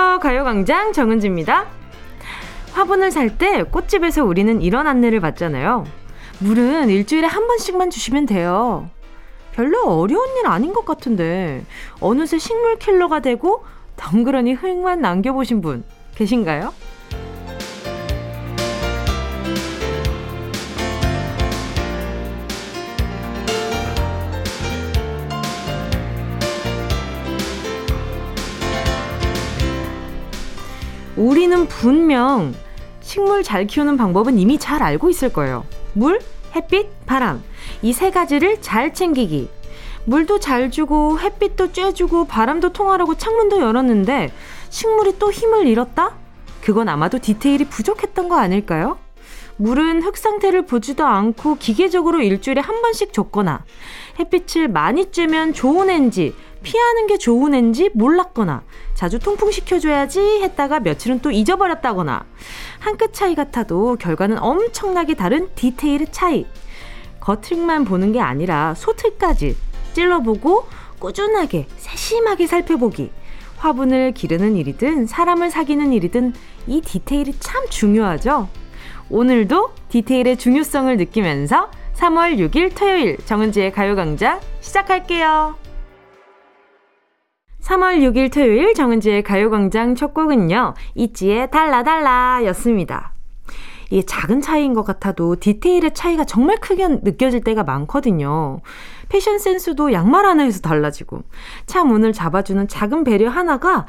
안녕하세요. 가요광장 정은지입니다. 화분을 살 때 꽃집에서 우리는 이런 안내를 받잖아요. 물은 일주일에 한 번씩만 주시면 돼요. 별로 어려운 일 아닌 것 같은데 어느새 식물 킬러가 되고 덩그러니 흙만 남겨보신 분 계신가요? 우리는 분명 식물 잘 키우는 방법은 이미 잘 알고 있을 거예요. 물, 햇빛, 바람. 이 세 가지를 잘 챙기기. 물도 잘 주고 햇빛도 쬐주고 바람도 통하라고 창문도 열었는데 식물이 또 힘을 잃었다? 그건 아마도 디테일이 부족했던 거 아닐까요? 물은 흙 상태를 보지도 않고 기계적으로 일주일에 한 번씩 줬거나 햇빛을 많이 쬐면 좋은 앤지 피하는 게 좋은 앤지 몰랐거나 자주 통풍시켜줘야지 했다가 며칠은 또 잊어버렸다거나. 한 끗 차이 같아도 결과는 엄청나게 다른 디테일의 차이. 겉흙만 보는 게 아니라 소틀까지 찔러보고 꾸준하게 세심하게 살펴보기. 화분을 기르는 일이든 사람을 사귀는 일이든 이 디테일이 참 중요하죠. 오늘도 디테일의 중요성을 느끼면서 3월 6일 토요일 정은지의 가요광장 시작할게요. 3월 6일 토요일 정은지의 가요광장 첫 곡은요, 이지의 달라달라 였습니다. 이게 작은 차이인 것 같아도 디테일의 차이가 정말 크게 느껴질 때가 많거든요. 패션 센스도 양말 하나에서 달라지고, 차 문을 잡아주는 작은 배려 하나가,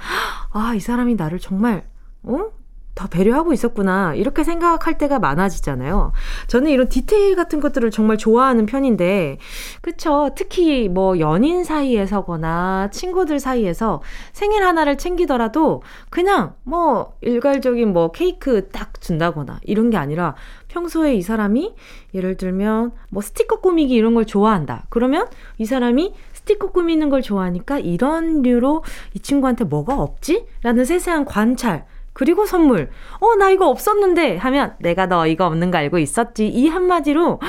아, 이 사람이 나를 정말, 어? 더 배려하고 있었구나. 이렇게 생각할 때가 많아지잖아요. 저는 이런 디테일 같은 것들을 정말 좋아하는 편인데, 그쵸. 특히 뭐 연인 사이에서거나 친구들 사이에서 생일 하나를 챙기더라도 그냥 뭐 일괄적인 뭐 케이크 딱 준다거나 이런 게 아니라 평소에 이 사람이 예를 들면 뭐 스티커 꾸미기 이런 걸 좋아한다. 그러면 이 사람이 스티커 꾸미는 걸 좋아하니까 이런 류로 이 친구한테 뭐가 없지? 라는 세세한 관찰. 그리고 선물. 어, 나 이거 없었는데 하면 내가 너 이거 없는 거 알고 있었지. 이 한마디로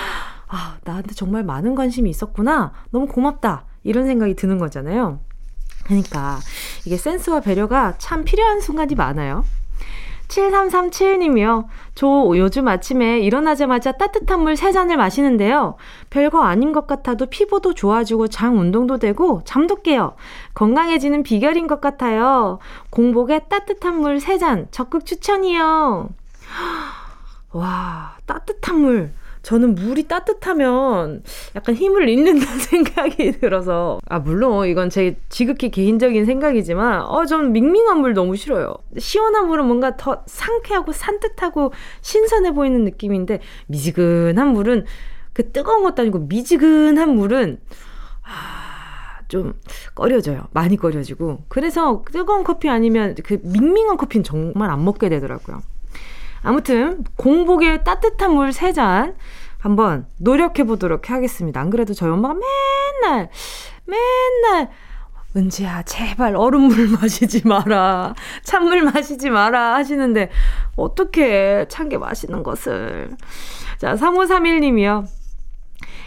아, 나한테 정말 많은 관심이 있었구나. 너무 고맙다. 이런 생각이 드는 거잖아요. 그러니까 이게 센스와 배려가 참 필요한 순간이 많아요. 7337님이요. 저 요즘 아침에 일어나자마자 따뜻한 물 3잔을 마시는데요. 별거 아닌 것 같아도 피부도 좋아지고 장 운동도 되고 잠도 깨요. 건강해지는 비결인 것 같아요. 공복에 따뜻한 물 3잔 적극 추천이요. 와, 따뜻한 물. 저는 물이 따뜻하면 약간 힘을 잃는다는 생각이 들어서 아 물론 이건 제 지극히 개인적인 생각이지만 어 저는 밍밍한 물 너무 싫어요. 시원한 물은 뭔가 더 상쾌하고 산뜻하고 신선해 보이는 느낌인데 미지근한 물은 그 뜨거운 것도 아니고 미지근한 물은 아, 좀 꺼려져요. 많이 꺼려지고. 그래서 뜨거운 커피 아니면 그 밍밍한 커피는 정말 안 먹게 되더라고요. 아무튼 공복에 따뜻한 물 3잔 한번 노력해 보도록 하겠습니다. 안 그래도 저희 엄마가 맨날 맨날 은지야 제발 얼음물 마시지 마라. 찬물 마시지 마라 하시는데 어떻게 찬게 맛있는 것을. 자 3531님이요.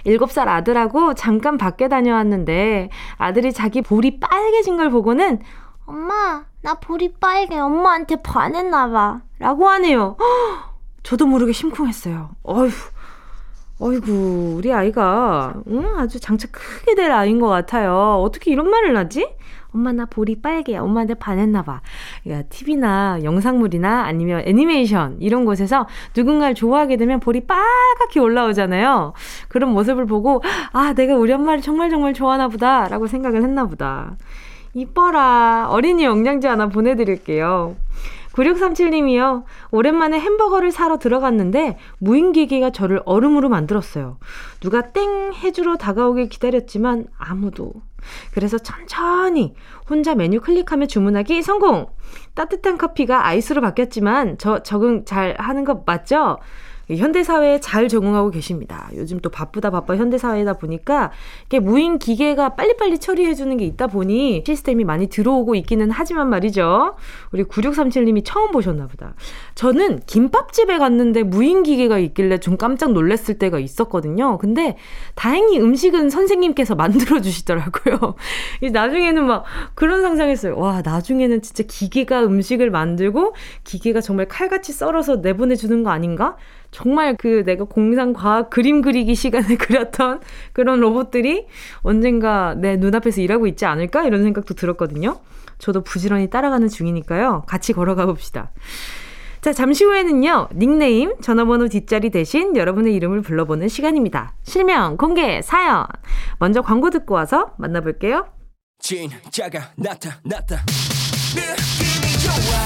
7살 아들하고 잠깐 밖에 다녀왔는데 아들이 자기 볼이 빨개진 걸 보고는 엄마, 나 볼이 빨개. 엄마한테 반했나봐. 라고 하네요. 저도 모르게 심쿵했어요. 어휴, 어이구, 우리 아이가, 응? 아주 장차 크게 될 아이인 것 같아요. 어떻게 이런 말을 하지? 엄마 나 볼이 빨개. 엄마한테 반했나봐. 그러니까 TV나 영상물이나 아니면 애니메이션 이런 곳에서 누군가를 좋아하게 되면 볼이 빨갛게 올라오잖아요. 그런 모습을 보고 아 내가 우리 엄마를 정말 정말 좋아하나 보다 라고 생각을 했나 보다. 이뻐라. 어린이 영양제 하나 보내드릴게요. 9637님이요. 오랜만에 햄버거를 사러 들어갔는데 무인기계가 저를 얼음으로 만들었어요. 누가 땡 해주러 다가오길 기다렸지만 아무도. 그래서 천천히 혼자 메뉴 클릭하며 주문하기 성공! 따뜻한 커피가 아이스로 바뀌었지만 저 적응 잘 하는 거 맞죠? 현대사회에 잘 적응하고 계십니다. 요즘 또 바쁘다 바빠 현대사회다 보니까 이게 무인 기계가 빨리빨리 처리해주는 게 있다 보니 시스템이 많이 들어오고 있기는 하지만 말이죠. 우리 9637님이 처음 보셨나 보다. 저는 김밥집에 갔는데 무인 기계가 있길래 좀 깜짝 놀랐을 때가 있었거든요. 근데 다행히 음식은 선생님께서 만들어 주시더라고요. 나중에는 막 그런 상상했어요. 와, 나중에는 진짜 기계가 음식을 만들고 기계가 정말 칼같이 썰어서 내보내주는 거 아닌가? 정말 그 내가 공상 과학 그림 그리기 시간에 그렸던 그런 로봇들이 언젠가 내 눈앞에서 일하고 있지 않을까? 이런 생각도 들었거든요. 저도 부지런히 따라가는 중이니까요. 같이 걸어가 봅시다. 자, 잠시 후에는요, 닉네임, 전화번호 뒷자리 대신 여러분의 이름을 불러보는 시간입니다. 실명, 공개, 사연. 먼저 광고 듣고 와서 만나볼게요. 진짜가 나타났다. 느낌이 좋아.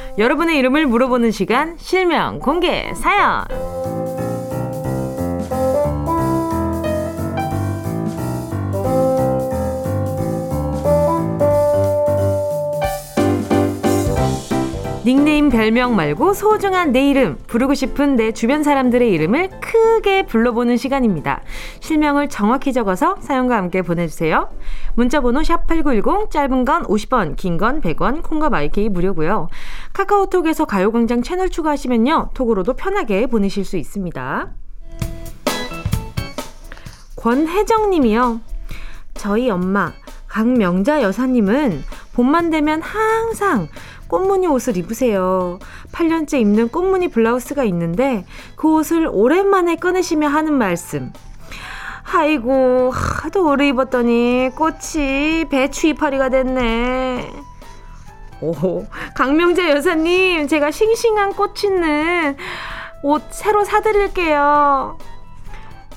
여러분의 이름을 물어보는 시간, 실명, 공개, 사연. 닉네임 별명 말고 소중한 내 이름, 부르고 싶은 내 주변 사람들의 이름을 크게 불러보는 시간입니다. 실명을 정확히 적어서 사연과 함께 보내주세요. 문자번호 샵8910, 짧은 건 50원, 긴 건 100원, 콩과 마이케이 무료고요. 카카오톡에서 가요광장 채널 추가하시면요. 톡으로도 편하게 보내실 수 있습니다. 권혜정 님이요. 저희 엄마, 강명자 여사님은 봄만 되면 항상 꽃무늬 옷을 입으세요. 8년째 입는 꽃무늬 블라우스가 있는데 그 옷을 오랜만에 꺼내시며 하는 말씀. 아이고, 하도 오래 입었더니 꽃이 배추 이파리가 됐네. 오, 강명재 여사님, 제가 싱싱한 꽃 있는 옷 새로 사드릴게요.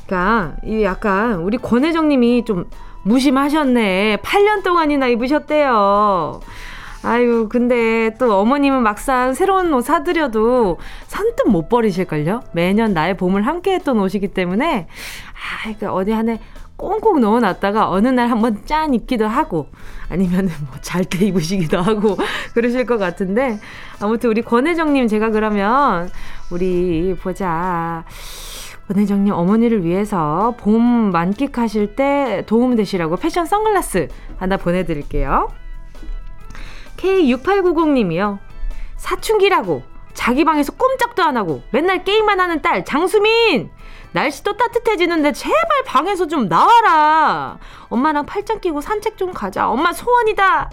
그니까, 이 약간, 우리 권혜정 님이 좀 무심하셨네. 8년 동안이나 입으셨대요. 아유, 근데 또 어머님은 막상 새로운 옷 사드려도 선뜻 못 버리실걸요? 매년 나의 봄을 함께 했던 옷이기 때문에, 아, 그 어디 안에 꽁꽁 넣어놨다가 어느 날 한번 짠 입기도 하고, 아니면은 뭐잘 때 입으시기도 하고, 그러실 것 같은데, 아무튼 우리 권혜정님 제가 그러면, 우리 보자. 권혜정님 어머니를 위해서 봄 만끽하실 때 도움 되시라고 패션 선글라스 하나 보내드릴게요. K6890님이요. 사춘기라고 자기 방에서 꼼짝도 안 하고 맨날 게임만 하는 딸 장수민! 날씨도 따뜻해지는데 제발 방에서 좀 나와라! 엄마랑 팔짱 끼고 산책 좀 가자. 엄마 소원이다!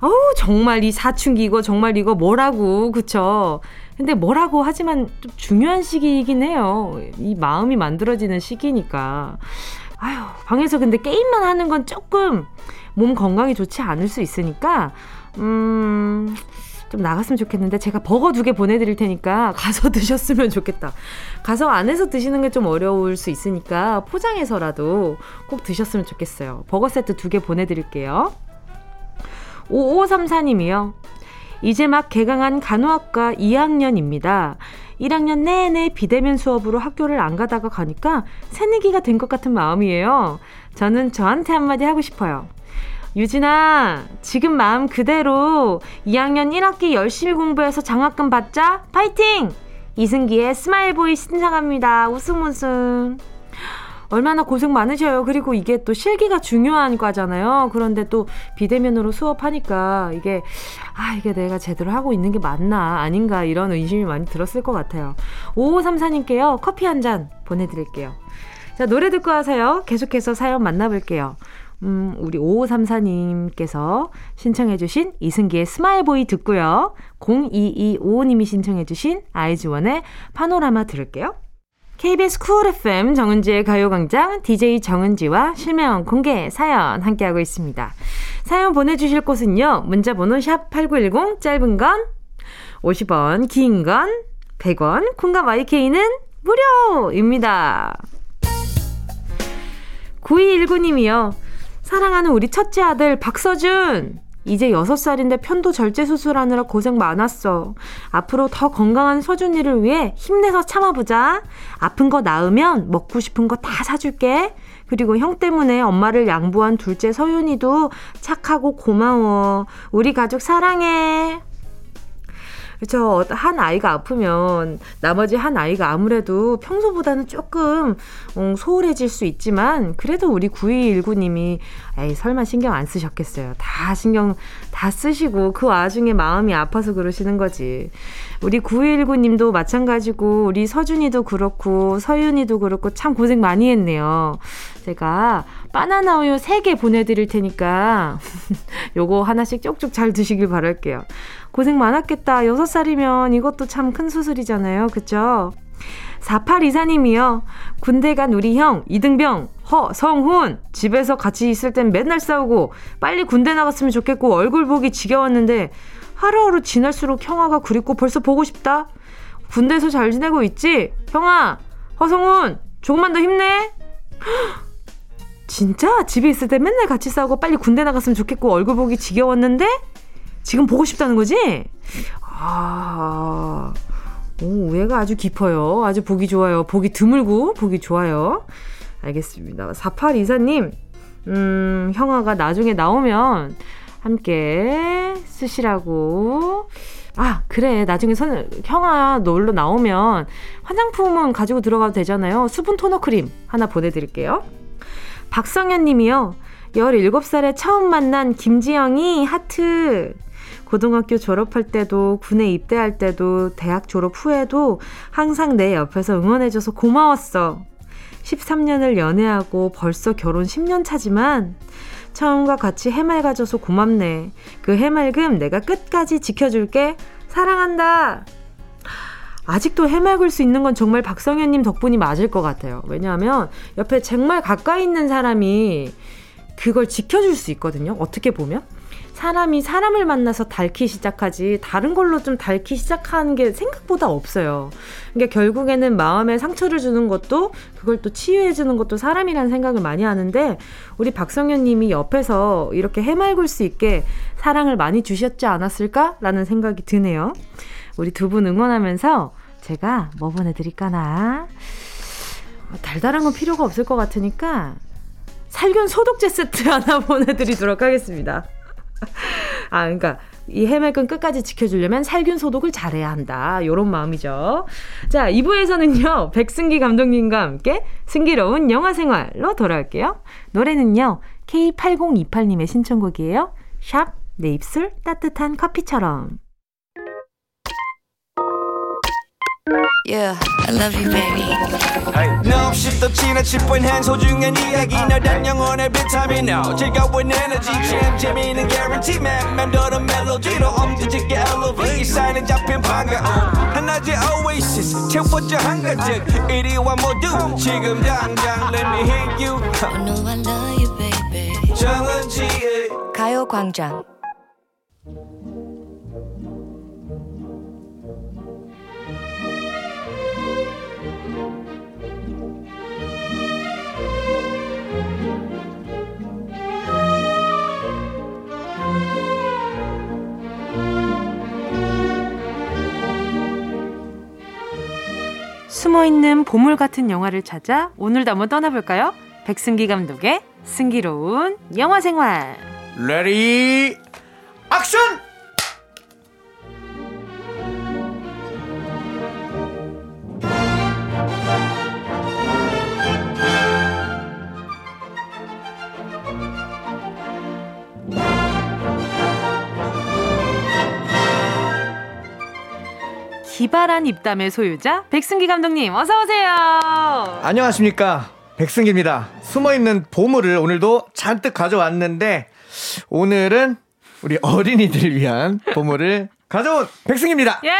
어우, 정말 이 사춘기 이거 정말 이거 뭐라고, 그쵸? 근데 뭐라고 하지만 좀 중요한 시기이긴 해요. 이 마음이 만들어지는 시기니까. 아휴, 방에서 근데 게임만 하는 건 조금 몸 건강에 좋지 않을 수 있으니까, 음, 좀 나갔으면 좋겠는데 제가 버거 두 개 보내드릴 테니까 가서 드셨으면 좋겠다. 가서 안에서 드시는 게 좀 어려울 수 있으니까 포장해서라도 꼭 드셨으면 좋겠어요. 버거 세트 두 개 보내드릴게요. 5534님이요. 이제 막 개강한 간호학과 2학년입니다. 1학년 내내 비대면 수업으로 학교를 안 가다가 가니까 새내기가 된 것 같은 마음이에요. 저는 저한테 한마디 하고 싶어요. 유진아, 지금 마음 그대로 2학년 1학기 열심히 공부해서 장학금 받자. 파이팅! 이승기의 Smile Boy 신청합니다. 웃음 웃음. 얼마나 고생 많으셔요. 그리고 이게 또 실기가 중요한 과잖아요. 그런데 또 비대면으로 수업하니까 이게, 아, 이게 내가 제대로 하고 있는 게 맞나, 아닌가, 이런 의심이 많이 들었을 것 같아요. 5534님께요. 커피 한 잔 보내드릴게요. 자, 노래 듣고 와서요. 계속해서 사연 만나볼게요. 음, 우리 5534님께서 신청해주신 이승기의 Smile Boy 듣고요. 0225님이 신청해주신 아이즈원의 파노라마 들을게요. KBS Cool FM 정은지의 가요광장 DJ 정은지와 실명 공개 사연 함께하고 있습니다. 사연 보내주실 곳은요. 문자번호 샵 8910 짧은 건 50원 긴 건 100원 콩감 YK는 무료입니다. 9219님이요. 사랑하는 우리 첫째 아들 박서준 이제 6살인데 편도 절제 수술하느라 고생 많았어. 앞으로 더 건강한 서준이를 위해 힘내서 참아보자. 아픈 거 나으면 먹고 싶은 거 다 사줄게. 그리고 형 때문에 엄마를 양보한 둘째 서윤이도 착하고 고마워. 우리 가족 사랑해. 그렇죠. 한 아이가 아프면 나머지 한 아이가 아무래도 평소보다는 조금 음, 소홀해질 수 있지만 그래도 우리 9219님이 에이 설마 신경 안 쓰셨겠어요. 다 신경 다 쓰시고 그 와중에 마음이 아파서 그러시는 거지. 우리 9219님도 마찬가지고 우리 서준이도 그렇고 서윤이도 그렇고 참 고생 많이 했네요. 제가 바나나 우유 3개 보내드릴 테니까 요거 하나씩 쪽쪽 잘 드시길 바랄게요. 고생 많았겠다. 6살이면 이것도 참 큰 수술이잖아요. 그쵸? 4824님이요. 군대 간 우리 형, 이등병, 허, 성훈. 집에서 같이 있을 땐 맨날 싸우고, 빨리 군대 나갔으면 좋겠고, 얼굴 보기 지겨웠는데, 하루하루 지날수록 형아가 그립고 벌써 보고 싶다? 군대에서 잘 지내고 있지? 형아, 허성훈, 조금만 더 힘내! 진짜? 집에 있을 때 맨날 같이 싸우고 빨리 군대 나갔으면 좋겠고 얼굴 보기 지겨웠는데 지금 보고 싶다는 거지? 아, 오, 우애가 아주 깊어요. 아주 보기 좋아요. 보기 드물고 보기 좋아요. 알겠습니다. 4824님, 음, 형아가 나중에 나오면 함께 쓰시라고. 아, 그래. 나중에 선, 형아 놀러 나오면 화장품은 가지고 들어가도 되잖아요. 수분 토너 크림 하나 보내드릴게요. 박성현 님이요. 17살에 처음 만난 김지영이 하트. 고등학교 졸업할 때도, 군에 입대할 때도, 대학 졸업 후에도 항상 내 옆에서 응원해줘서 고마웠어. 13년을 연애하고 벌써 결혼 10년 차지만 처음과 같이 해맑아져서 고맙네. 그 해맑음 내가 끝까지 지켜줄게. 사랑한다. 아직도 해맑을 수 있는 건 정말 박성현님 덕분이 맞을 것 같아요. 왜냐하면 옆에 정말 가까이 있는 사람이 그걸 지켜줄 수 있거든요. 어떻게 보면. 사람이 사람을 만나서 닳기 시작하지 다른 걸로 좀 닳기 시작하는 게 생각보다 없어요. 그러니까 결국에는 마음에 상처를 주는 것도 그걸 또 치유해 주는 것도 사람이라는 생각을 많이 하는데 우리 박성현 님이 옆에서 이렇게 해맑을 수 있게 사랑을 많이 주셨지 않았을까라는 생각이 드네요. 우리 두 분 응원하면서 제가 뭐 보내 드릴까나 달달한 건 필요가 없을 것 같으니까 살균 소독제 세트 하나 보내드리도록 하겠습니다. 아, 그러니까 이 해맑은 끝까지 지켜주려면 살균 소독을 잘해야 한다. 요런 마음이죠. 자, 2부에서는요, 백승기 감독님과 함께 승기로운 영화 생활로 돌아올게요. 노래는요, K8028님의 신청곡이에요. 샵, 내 입술 따뜻한 커피처럼. Yeah, I love you, baby. No, 없이 또 지나칠 뻔한 소중한 이야기. 너란 영혼의 비타민 O 즐거운 에너지. 참 재미있는 guarantee. man 맴도는 멜로디로 엄지짓게 elevate 사인은 잡힌 반가움 하나의 oasis. 채워져 한가득. 이리와 모두 지금 당장 let me hit you. I know I love you, baby. 정은지의 가요광장 숨어있는 보물 같은 영화를 찾아 오늘도 한번 떠나볼까요? 백승기 감독의 승기로운 영화 생활. Ready action! 기발한 입담의 소유자 백승기 감독님 어서 오세요. 안녕하십니까 백승기입니다. 숨어 있는 보물을 오늘도 잔뜩 가져왔는데 오늘은 우리 어린이들 위한 보물을 가져온 백승기입니다. 예.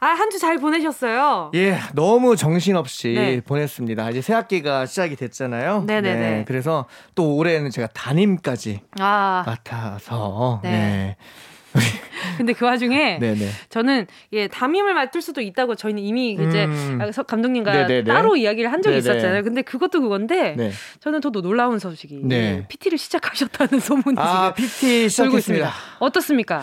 아 한 주 잘 보내셨어요? 예, 너무 정신없이 네. 보냈습니다. 이제 새 학기가 시작이 됐잖아요. 네네네. 네, 그래서 또 올해는 제가 담임까지 아. 맡아서 네. 네. 근데 그 와중에 네네. 저는 예 담임을 맡을 수도 있다고 저희는 이미 이제 음. 감독님과 네네네. 따로 이야기를 한 적이 네네. 있었잖아요. 근데 그것도 그건데 네. 저는 더 놀라운 소식이 네. PT를 시작하셨다는 소문이 아, 지금 PT 시작했습니다. 어떻습니까?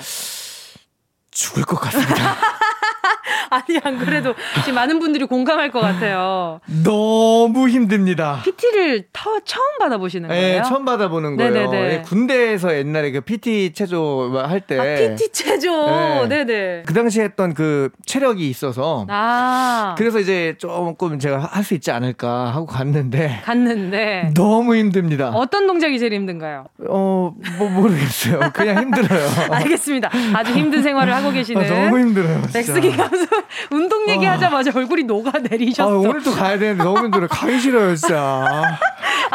죽을 것 같습니다. 아니 안 그래도 지금 많은 분들이 공감할 것 같아요. 너무 힘듭니다. PT를 터, 처음 받아보시는 네, 거예요? 네, 처음 받아보는 거예요. 네, 군대에서 옛날에 그 PT 체조 할 때. 아, PT 체조. 네. 네그 당시에 했던 그 체력이 있어서. 아. 그래서 이제 조금 제가 할 수 있지 않을까 하고 갔는데. 갔는데. 너무 힘듭니다. 어떤 동작이 제일 힘든가요? 어, 뭐 모르겠어요. 그냥 힘들어요. 알겠습니다. 아주 힘든 생활을 하고 계시는. 아, 너무 힘들어요. 백스기 감수 운동 얘기하자마자 어. 얼굴이 녹아 내리셨어. 아, 오늘도 가야 되는데 너무 힘들어. 가기 싫어요, 진짜.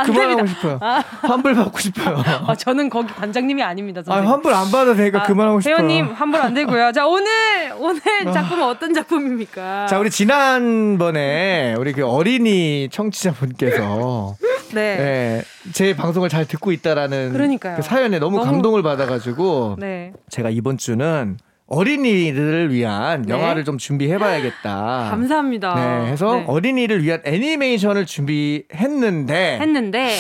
그만하고. 싶어요. 아. 환불 받고 싶어요. 아, 저는 거기 관장님이 아닙니다. 선생님. 아, 환불 안 받아도 되니까 아, 그만하고 싶어요. 회원님 환불 안 되고요. 자 오늘 오늘 아. 작품은 어떤 작품입니까? 자 우리 지난번에 우리 그 어린이 청취자분께서 네. 네. 제 방송을 잘 듣고 있다라는 그 사연에 너무, 너무... 감동을 받아가지고 네. 제가 이번 주는 어린이들을 위한 네. 영화를 좀 준비해봐야겠다. 감사합니다. 네, 해서 네. 어린이를 위한 애니메이션을 준비했는데 했는데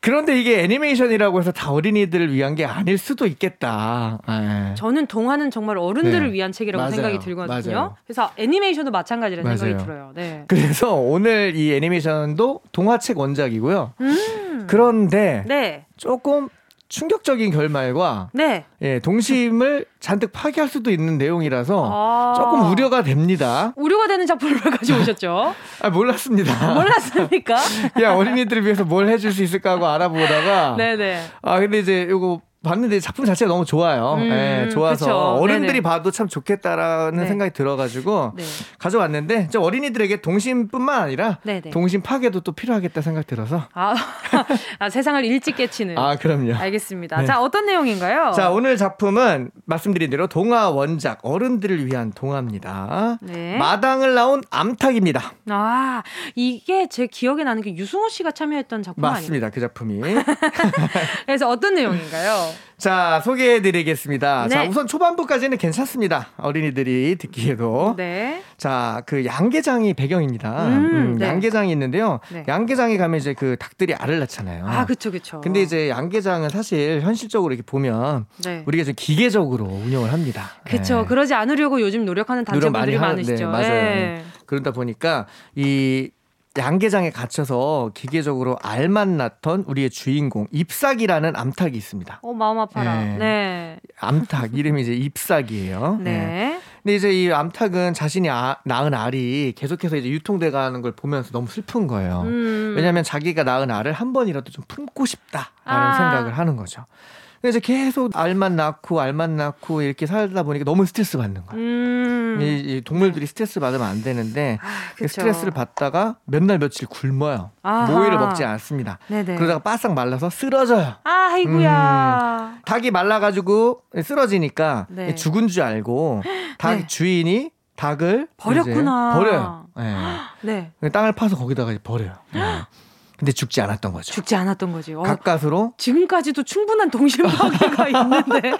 그런데 이게 애니메이션이라고 해서 다 어린이들을 위한 게 아닐 수도 있겠다. 네. 저는 동화는 정말 어른들을 네. 위한 책이라고 맞아요. 생각이 들거든요. 맞아요. 그래서 애니메이션도 마찬가지라는 생각이 들어요. 네. 그래서 오늘 이 애니메이션도 동화책 원작이고요. 음. 그런데 네. 조금 충격적인 결말과 네. 예, 동심을 잔뜩 파괴할 수도 있는 내용이라서 아~ 조금 우려가 됩니다. 우려가 되는 작품을 가져오셨죠? 아, 몰랐습니다. 몰랐습니까? 야, 어린이들을 위해서 뭘 해줄 수 있을까 하고 알아보다가 네네. 아, 근데 이제 요거 봤는데 작품 자체가 너무 좋아요. 음, 네, 좋아서 그쵸. 어른들이 네네. 봐도 참 좋겠다라는 네. 생각이 들어가지고 네. 가져왔는데 저 어린이들에게 동심뿐만 아니라 네네. 동심 파괴도 또 필요하겠다 생각 들어서 아, 아, 세상을 일찍 깨치는 아 그럼요. 알겠습니다. 네. 자 어떤 내용인가요? 자 오늘 작품은 말씀드린 대로 동화 원작 어른들을 위한 동화입니다. 네. 마당을 나온 암탉입니다. 아 이게 제 기억에 나는 게 유승호 씨가 참여했던 작품 맞습니다. 아니에요? 그 작품이. 그래서 어떤 내용인가요? 자, 소개해 드리겠습니다. 네. 자, 우선 초반부까지는 괜찮습니다. 어린이들이 듣기에도. 네. 자, 그 양계장이 배경입니다. 음, 음, 네. 양계장이 있는데요. 네. 양계장에 가면 이제 그 닭들이 알을 낳잖아요. 아, 그쵸, 그쵸. 근데 이제 양계장은 사실 현실적으로 이렇게 보면 네. 우리가 좀 기계적으로 운영을 합니다. 그쵸. 네. 그러지 않으려고 요즘 노력하는 단체분들이 많으시죠. 네, 맞아요. 네. 그러다 보니까 이 양계장에 갇혀서 기계적으로 알만 낳던 우리의 주인공 잎사귀라는 암탉이 있습니다. 어 마음 아파라. 네. 네. 암탉 이름이 이제 잎사귀예요. 네. 네. 근데 이제 이 암탉은 자신이 아, 낳은 알이 계속해서 이제 유통돼가는 걸 보면서 너무 슬픈 거예요. 음. 왜냐하면 자기가 낳은 알을 한 번이라도 좀 품고 싶다라는 아. 생각을 하는 거죠. 그래서 계속 알만 낳고 알만 낳고 이렇게 살다 보니까 너무 스트레스 받는 거야. 음. 이, 이, 동물들이 스트레스 받으면 안 되는데 아, 스트레스를 받다가 몇 날 며칠 굶어요. 아하. 모이를 먹지 않습니다. 네네. 그러다가 바싹 말라서 쓰러져요. 아, 아이구야. 음. 닭이 말라가지고 쓰러지니까 네. 죽은 줄 알고 닭 네. 주인이 닭을 버렸구나. 버려요. 네. 네. 땅을 파서 거기다가 버려요. 네. 근데 죽지 않았던 거죠. 죽지 않았던 거지. 어, 가까스로 지금까지도 충분한 동심파괴가 있는데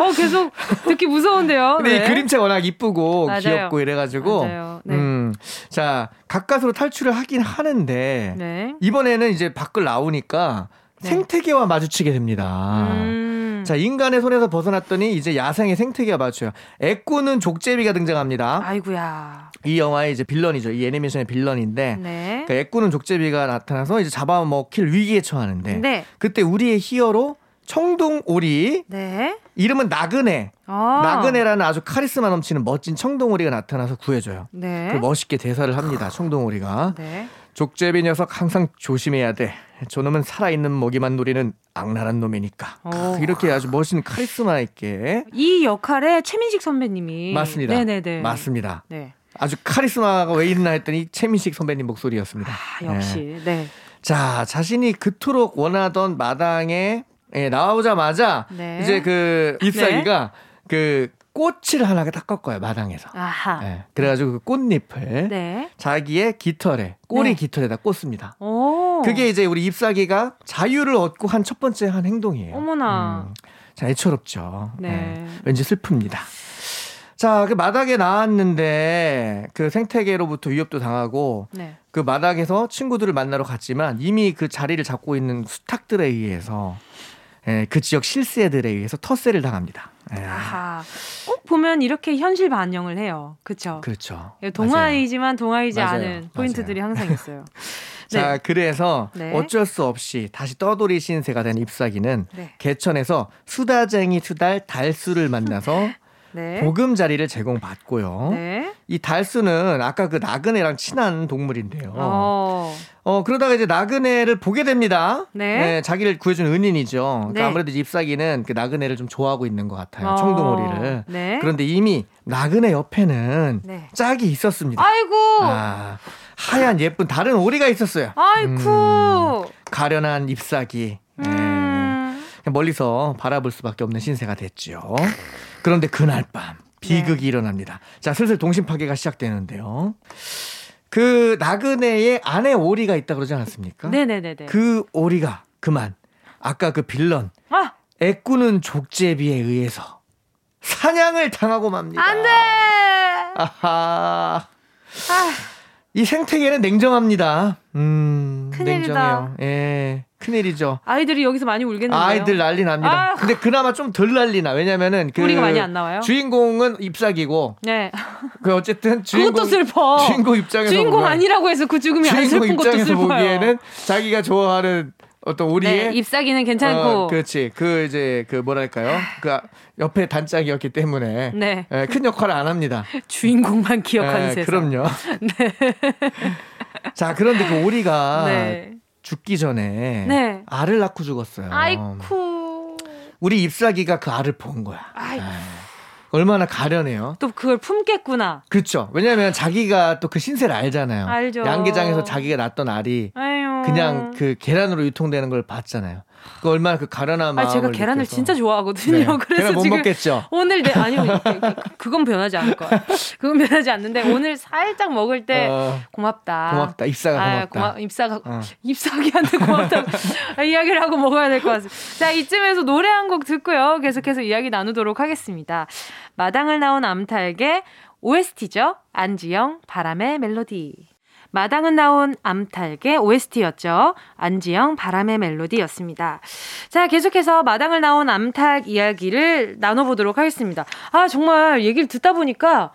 어 계속 듣기 무서운데요. 근데 네. 이 그림체 워낙 이쁘고 맞아요. 귀엽고 이래가지고 네. 음, 자 가까스로 탈출을 하긴 하는데 네. 이번에는 이제 밖을 나오니까 네. 생태계와 마주치게 됩니다. 음. 자, 인간의 손에서 벗어났더니 이제 야생의 생태계가 마주쳐요. 애꾸는 족제비가 등장합니다. 아이구야. 이 영화의 이제 빌런이죠. 이 애니메이션의 빌런인데. 네. 그러니까 애꾸는 족제비가 나타나서 이제 잡아먹힐 위기에 처하는데. 네. 그때 우리의 히어로 청동오리. 네. 이름은 나그네. 아. 나그네라는 아주 카리스마 넘치는 멋진 청동오리가 나타나서 구해줘요. 네. 그 멋있게 대사를 합니다. 청동오리가. 네. 족제비 녀석 항상 조심해야 돼. 저놈은 살아있는 먹이만 노리는 악랄한 놈이니까. 오. 어. 이렇게 아주 멋있는 카리스마 있게. 이 역할에 최민식 선배님이. 맞습니다. 네네네. 맞습니다. 네. 아주 카리스마가 왜 있나 했더니 최민식 선배님 목소리였습니다. 아, 역시. 네. 네. 자, 자신이 그토록 원하던 마당에 예, 나오자마자 네. 이제 그 잎사귀가 네. 그 꽃을 하나 딱 꺾어요 마당에서. 아하. 네, 그래가지고 그 꽃잎을 네. 자기의 깃털에 꼬리 네. 깃털에다 꽂습니다. 오. 그게 이제 우리 잎사귀가 자유를 얻고 한 첫 번째 한 행동이에요. 어머나. 음, 자 애처롭죠. 네. 네. 왠지 슬픕니다. 자, 그 마당에 나왔는데 그 생태계로부터 위협도 당하고 네. 그 마당에서 친구들을 만나러 갔지만 이미 그 자리를 잡고 있는 수탉들에 의해서 예, 그 지역 실세들에 의해서 텃세를 당합니다. 예. 아하. 꼭 보면 이렇게 현실 반영을 해요. 그렇죠. 그렇죠. 동화이지만 동화이지 맞아요. 않은 포인트들이 맞아요. 항상 있어요. 자, 네. 그래서 네. 어쩔 수 없이 다시 떠돌이 신세가 된 잎사귀는 네. 개천에서 수다쟁이 수달 달수를 만나서 네. 보금자리를 제공받고요. 네. 이 달수는 아까 그 나그네랑 친한 동물인데요. 어. 어 그러다가 이제 나그네를 보게 됩니다. 네. 네 자기를 구해준 은인이죠. 그러니까 네. 아무래도 잎사귀는 그 나그네를 좀 좋아하고 있는 것 같아요. 어. 청동오리를. 네. 그런데 이미 나그네 옆에는 네. 짝이 있었습니다. 아이고. 아, 하얀 예쁜 다른 오리가 있었어요. 아이쿠. 음, 가련한 잎사귀. 네. 음. 멀리서 바라볼 수밖에 없는 신세가 됐죠. 그런데 그날 밤 비극이 네. 일어납니다. 자, 슬슬 동심 파괴가 시작되는데요. 그 나그네의 아내 오리가 있다 그러지 않았습니까? 네네네. 그 오리가 그만 아까 그 빌런 아! 애꾸는 족제비에 의해서 사냥을 당하고 맙니다. 안 돼! 아하. 아. 이 생태계는 냉정합니다. 음, 큰일이다. 냉정해요. 예. 큰일이죠. 아이들이 여기서 많이 울겠는데요. 아이들 난리 납니다. 아. 근데 그나마 좀 덜 난리나. 왜냐면은 그 우리가 많이 안 나와요. 주인공은 잎사귀고. 네. 그 어쨌든 주인공 그것도 슬퍼. 주인공 입장에서 주인공 아니라고 해서 그 죽음이 안 슬픈 것도 슬퍼요. 보기에는 자기가 좋아하는 어떤 우리의 네, 잎사귀는 괜찮고 어, 그렇지 그 이제 그 뭐랄까요 그 옆에 단짝이었기 때문에 네. 에, 예, 큰 역할을 안 합니다 주인공만 기억하는 에, 예, 세상 그럼요 네. 자 그런데 그 오리가 네. 죽기 전에 네. 알을 낳고 죽었어요. 아이쿠. 우리 잎사귀가 그 알을 본 거야. 아이쿠. 아, 얼마나 가련해요. 또 그걸 품겠구나. 그렇죠. 왜냐하면 자기가 또 그 신세를 알잖아요. 알죠. 양계장에서 자기가 낳던 알이 아유. 그냥 그 계란으로 유통되는 걸 봤잖아요. 그 얼마나 그 가련한 마음을 제가 계란을 느껴서. 진짜 좋아하거든요. 네. 그래서 못 먹겠죠. 오늘 내 아니요 그건 변하지 않을 거야. 그건 변하지 않는데 오늘 살짝 먹을 때 어, 고맙다. 고맙다. 입사가 고맙다. 아, 고마, 입사가 어. 입사기한테 고맙다. 이야기를 하고 먹어야 될 것 같습니다. 자 이쯤에서 노래 한 곡 듣고요. 계속해서 이야기 나누도록 하겠습니다. 마당을 나온 암탉의 OST죠. 안지영 바람의 멜로디. 마당은 나온 암탉의 OST였죠. 안지영 바람의 멜로디였습니다. 자, 계속해서 마당을 나온 암탉 이야기를 나눠보도록 하겠습니다. 아, 정말 얘기를 듣다 보니까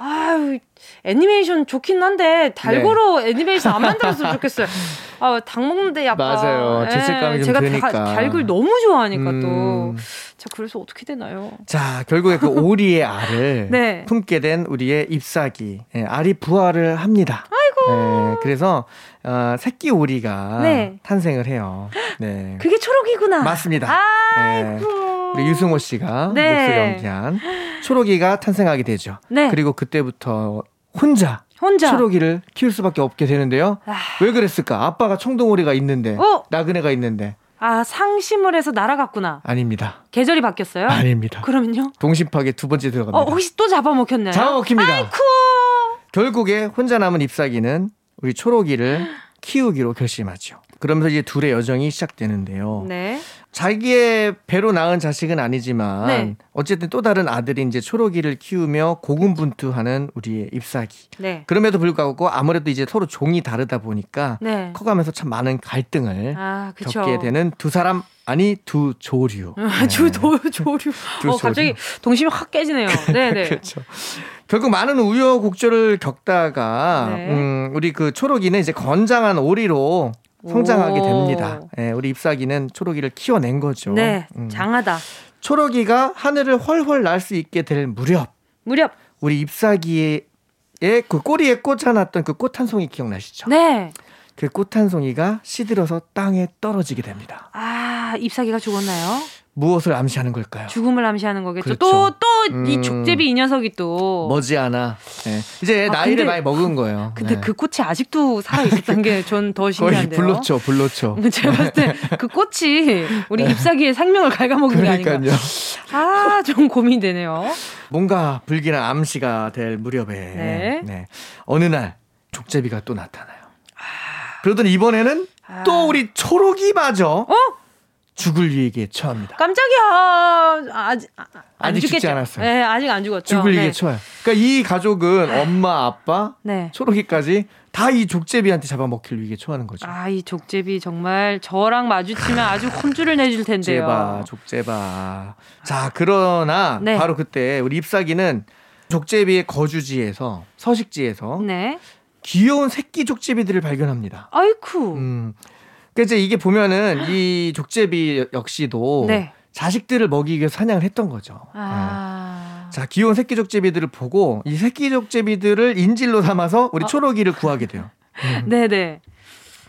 아유, 애니메이션 좋긴 한데 달고로 네. 애니메이션 안 만들었으면 좋겠어요. 아, 닭 먹는데 약간 맞아요. 예, 죄책감이 좀 제가 드니까. 다, 닭을 너무 좋아하니까 음. 또. 자, 그래서 어떻게 되나요? 자, 결국에 그 오리의 알을 네. 품게 된 우리의 ip사귀. 예, 알이 부화를 합니다. 아이 고. 예, 그래서 어, 새끼 오리가 네. 탄생을 해요. 네. 그게 초록이구나. 맞습니다. 아이고. 예. 우리 유승호 씨가 네. 목소리 연기한 초록이가 탄생하게 되죠. 네. 그리고 그때부터 혼자 혼자 초록이를 키울 수밖에 없게 되는데요. 아... 왜 그랬을까? 아빠가 청동오리가 있는데 어? 나그네가 있는데. 아 상심을 해서 날아갔구나. 아닙니다. 계절이 바뀌었어요? 아닙니다. 그러면요? 동심파괴 두 번째 들어갑니다. 어, 혹시 또 잡아먹혔나요? 잡아먹힙니다. 아이쿠. 결국에 혼자 남은 잎사귀는 우리 초록이를 키우기로 결심하죠. 그러면서 이제 둘의 여정이 시작되는데요. 네. 자기의 배로 낳은 자식은 아니지만 네. 어쨌든 또 다른 아들이 이제 초록이를 키우며 고군분투하는 우리의 잎사귀. 네. 그럼에도 불구하고 아무래도 이제 서로 종이 다르다 보니까 네. 커가면서 참 많은 갈등을 아, 겪게 되는 두 사람 아니 두 조류. 아, 두 조, 조류. 두 어, 갑자기 동심이 확 깨지네요. 네, 네. 그렇죠. 결국 많은 우여곡절을 겪다가 네. 음, 우리 그 초록이는 이제 건장한 오리로 성장하게 됩니다. 예, 우리 잎사귀는 초록이를 키워낸 거죠. 네, 음. 장하다. 초록이가 하늘을 훨훨 날 수 있게 될 무렵. 무렵. 우리 잎사귀의 그 꼬리에 꽂아놨던 그 꽃 한 송이 기억나시죠? 네. 그 꽃 한 송이가 시들어서 땅에 떨어지게 됩니다. 아, 잎사귀가 죽었나요? 무엇을 암시하는 걸까요? 죽음을 암시하는 거겠죠. 그렇죠. 또, 또또 이 음. 족제비 이 녀석이 또 머지않아 네. 이제 아, 나이를 근데, 많이 먹은 거예요. 근데 네. 그 꽃이 아직도 살아 있었던 게 전 더 신기한데요. 불로초, 불로초. 제가 봤을 때 그 꽃이 우리 네. 잎사귀의 생명을 갉아먹은 게 아닌가. 아, 좀 고민되네요. 뭔가 불길한 암시가 될 무렵에 네. 네. 어느 날 족제비가 또 나타나요. 아... 그러더니 이번에는 아... 또 우리 초록이마저 어? 죽을 위기에 처합니다. 깜짝이야. 아직 아, 아직 죽지 않았어요. 네, 아직 안 죽었죠. 죽을 위기에 네. 처해요. 그러니까 이 가족은 엄마, 아빠, 네. 초록이까지 다 이 족제비한테 잡아먹힐 위기에 처하는 거죠. 아, 이 족제비 정말 저랑 마주치면 아주 혼쭐을 내줄 텐데요. 족제바, 족제바. 자, 그러나 네. 바로 그때 우리 잎사귀는 족제비의 거주지에서 서식지에서 네. 귀여운 새끼 족제비들을 발견합니다. 아이쿠. 음. 그래서 이게 보면은 이 족제비 역시도 네. 자식들을 먹이기 위해 사냥을 했던 거죠. 아. 네. 자, 귀여운 새끼 족제비들을 보고 이 새끼 족제비들을 인질로 삼아서 우리 어. 초록이를 구하게 돼요. 음. 네 네.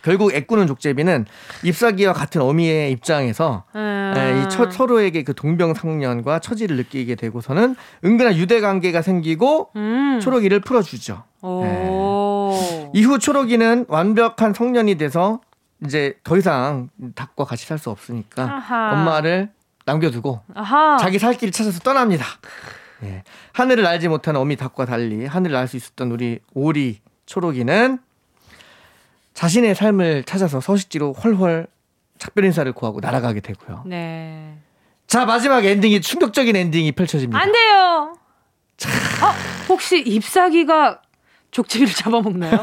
결국 애꾸는 족제비는 잎사귀와 같은 어미의 입장에서 음. 에, 이 처, 서로에게 그 동병상련과 처지를 느끼게 되고서는 은근한 유대 관계가 생기고 음. 초록이를 풀어주죠. 네. 이후 초록이는 완벽한 성년이 돼서 이제 더 이상 닭과 같이 살 수 없으니까 아하. 엄마를 남겨두고 아하. 자기 살 길을 찾아서 떠납니다. 예. 하늘을 날지 못한 어미 닭과 달리 하늘을 날수 있었던 우리 오리 초록이는 자신의 삶을 찾아서 서식지로 훨훨 작별 인사를 고하고 날아가게 되고요. 네. 자 마지막 엔딩이 충격적인 엔딩이 펼쳐집니다. 안 돼요. 자. 어, 혹시 잎사귀가 족제비를 잡아먹나요?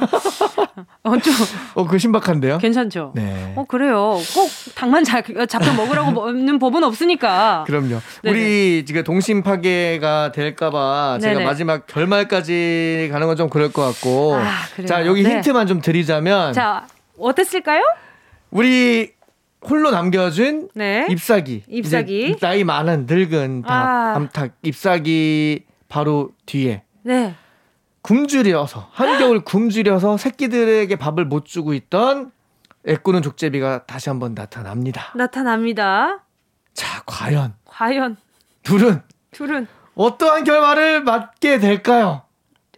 어, 좀. 어, 그 신박한데요? 괜찮죠? 네. 어, 그래요. 꼭 닭만 자, 잡혀 먹으라고 먹는 법은 없으니까. 그럼요. 네네. 우리 지금 동심 파괴가 될까봐 제가 마지막 결말까지 가는 건 좀 그럴 것 같고. 아, 자, 여기 네. 힌트만 좀 드리자면. 자, 어땠을까요? 우리 홀로 남겨준 네. 잎사귀. 잎사귀. 나이 많은 늙은 닭, 아. 암탉, 잎사귀 바로 뒤에. 네. 굶주려서 한겨울 굶주려서 새끼들에게 밥을 못 주고 있던 애꾸는 족제비가 다시 한번 나타납니다. 나타납니다. 자, 과연 과연 둘은 둘은 어떠한 결말을 맞게 될까요?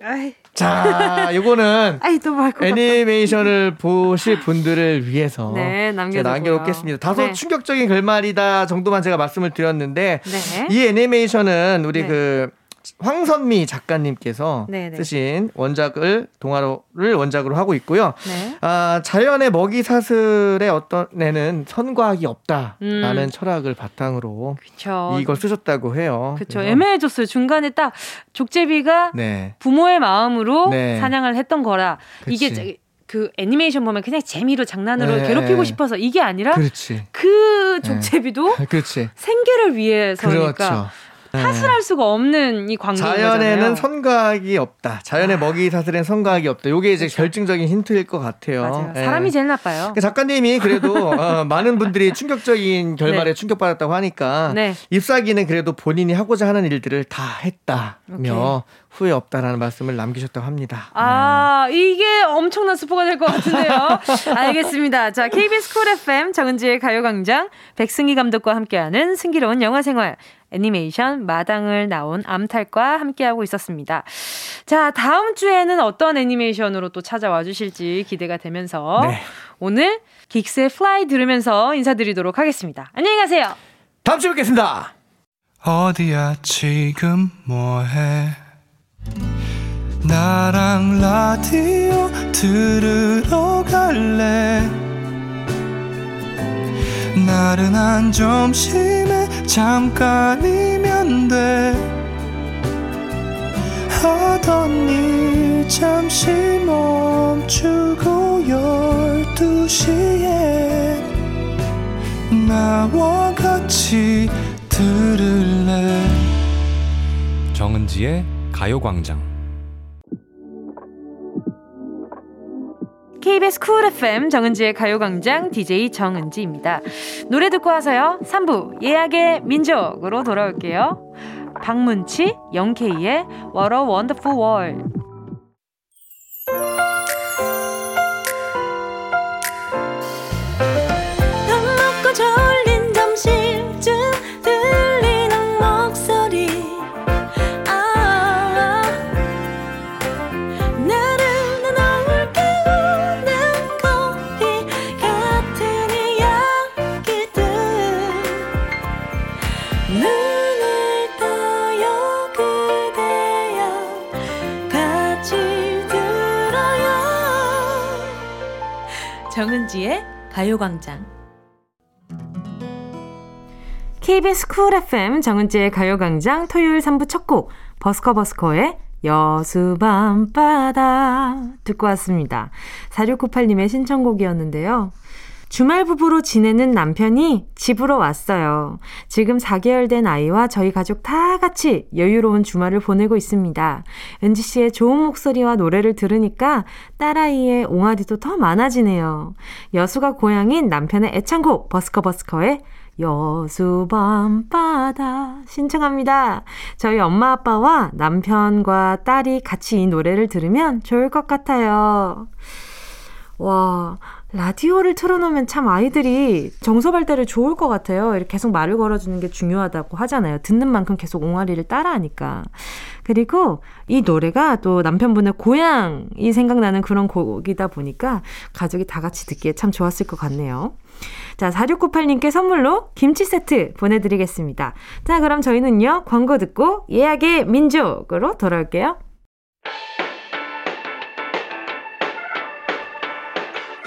아이. 자, 요거는 아이, 애니메이션을 보실 분들을 위해서 네, 남겨놓겠습니다. 다소 네. 충격적인 결말이다 정도만 제가 말씀을 드렸는데 네. 이 애니메이션은 우리 네. 그 황선미 작가님께서 네네. 쓰신 원작을 동화를 원작으로 하고 있고요. 네. 아, 자연의 먹이 사슬의 어떤 애는 선과학이 없다라는 음. 철학을 바탕으로 그쵸. 이걸 쓰셨다고 해요. 그렇죠. 애매해졌어요. 중간에 딱 족제비가 네. 부모의 마음으로 네. 사냥을 했던 거라 그치. 이게 그 애니메이션 보면 그냥 재미로 장난으로 네. 괴롭히고 싶어서 이게 아니라 그렇지. 그 족제비도 네. 생계를 위해서니까 그렇죠. 네. 탓을 할 수가 없는 이 광고. 자연에는 선각이 없다. 자연의 아. 먹이 사슬엔 선각이 없다. 요게 이제 그렇죠. 결정적인 힌트일 것 같아요. 맞아요. 네. 사람이 제일 나빠요. 그 작가님이 그래도 어, 많은 분들이 충격적인 결말에 네. 충격받았다고 하니까 네. 잎사귀는 그래도 본인이 하고자 하는 일들을 다 했다며 오케이. 후회 없다라는 말씀을 남기셨다고 합니다. 아, 네. 이게 엄청난 스포가 될 것 같은데요. 알겠습니다. 자, KBS Cool FM 정은지의 가요광장 백승기 감독과 함께하는 승기로운 영화 생활. 애니메이션 마당을 나온 암탉과 함께하고 있었습니다. 자, 다음 주에는 어떤 애니메이션으로 또 찾아와 주실지 기대가 되면서 네. 오늘 긱스의 Fly 들으면서 인사드리도록 하겠습니다. 안녕히 가세요. 다음 주에 뵙겠습니다. 어디야 지금 뭐해 나랑 라디오 들으러 갈래 나른한 점심에 잠깐이면 돼. 하던 일 잠시 멈추고 열두 시에 나와 같이 들을래? 정은지의 가요광장 KBS 쿨 FM 정은지의 가요광장 DJ 정은지입니다. 노래 듣고 와서요. 3부 예약의 민족으로 돌아올게요. 박문치, 영케이의 What a Wonderful World. 정은지의 가요광장 KBS 쿨 FM 정은지의 가요광장 토요일 3부 첫 곡 버스커버스커의 여수밤바다 듣고 왔습니다. 4698님의 신청곡이었는데요. 주말 부부로 지내는 남편이 집으로 왔어요. 지금 4개월 된 아이와 저희 가족 다 같이 여유로운 주말을 보내고 있습니다. 은지 씨의 좋은 목소리와 노래를 들으니까 딸아이의 옹알이도 더 많아지네요. 여수가 고향인 남편의 애창곡 버스커버스커의 여수 밤바다 신청합니다. 저희 엄마 아빠와 남편과 딸이 같이 이 노래를 들으면 좋을 것 같아요. 와, 라디오를 틀어놓으면 참 아이들이 정서 발달에 좋을 것 같아요. 이렇게 계속 말을 걸어주는 게 중요하다고 하잖아요. 듣는 만큼 계속 옹알이를 따라하니까. 그리고 이 노래가 또 남편분의 고향이 생각나는 그런 곡이다 보니까 가족이 다 같이 듣기에 참 좋았을 것 같네요. 자, 4698님께 선물로 김치 세트 보내드리겠습니다. 자, 그럼 저희는요, 광고 듣고 예약의 민족으로 돌아올게요.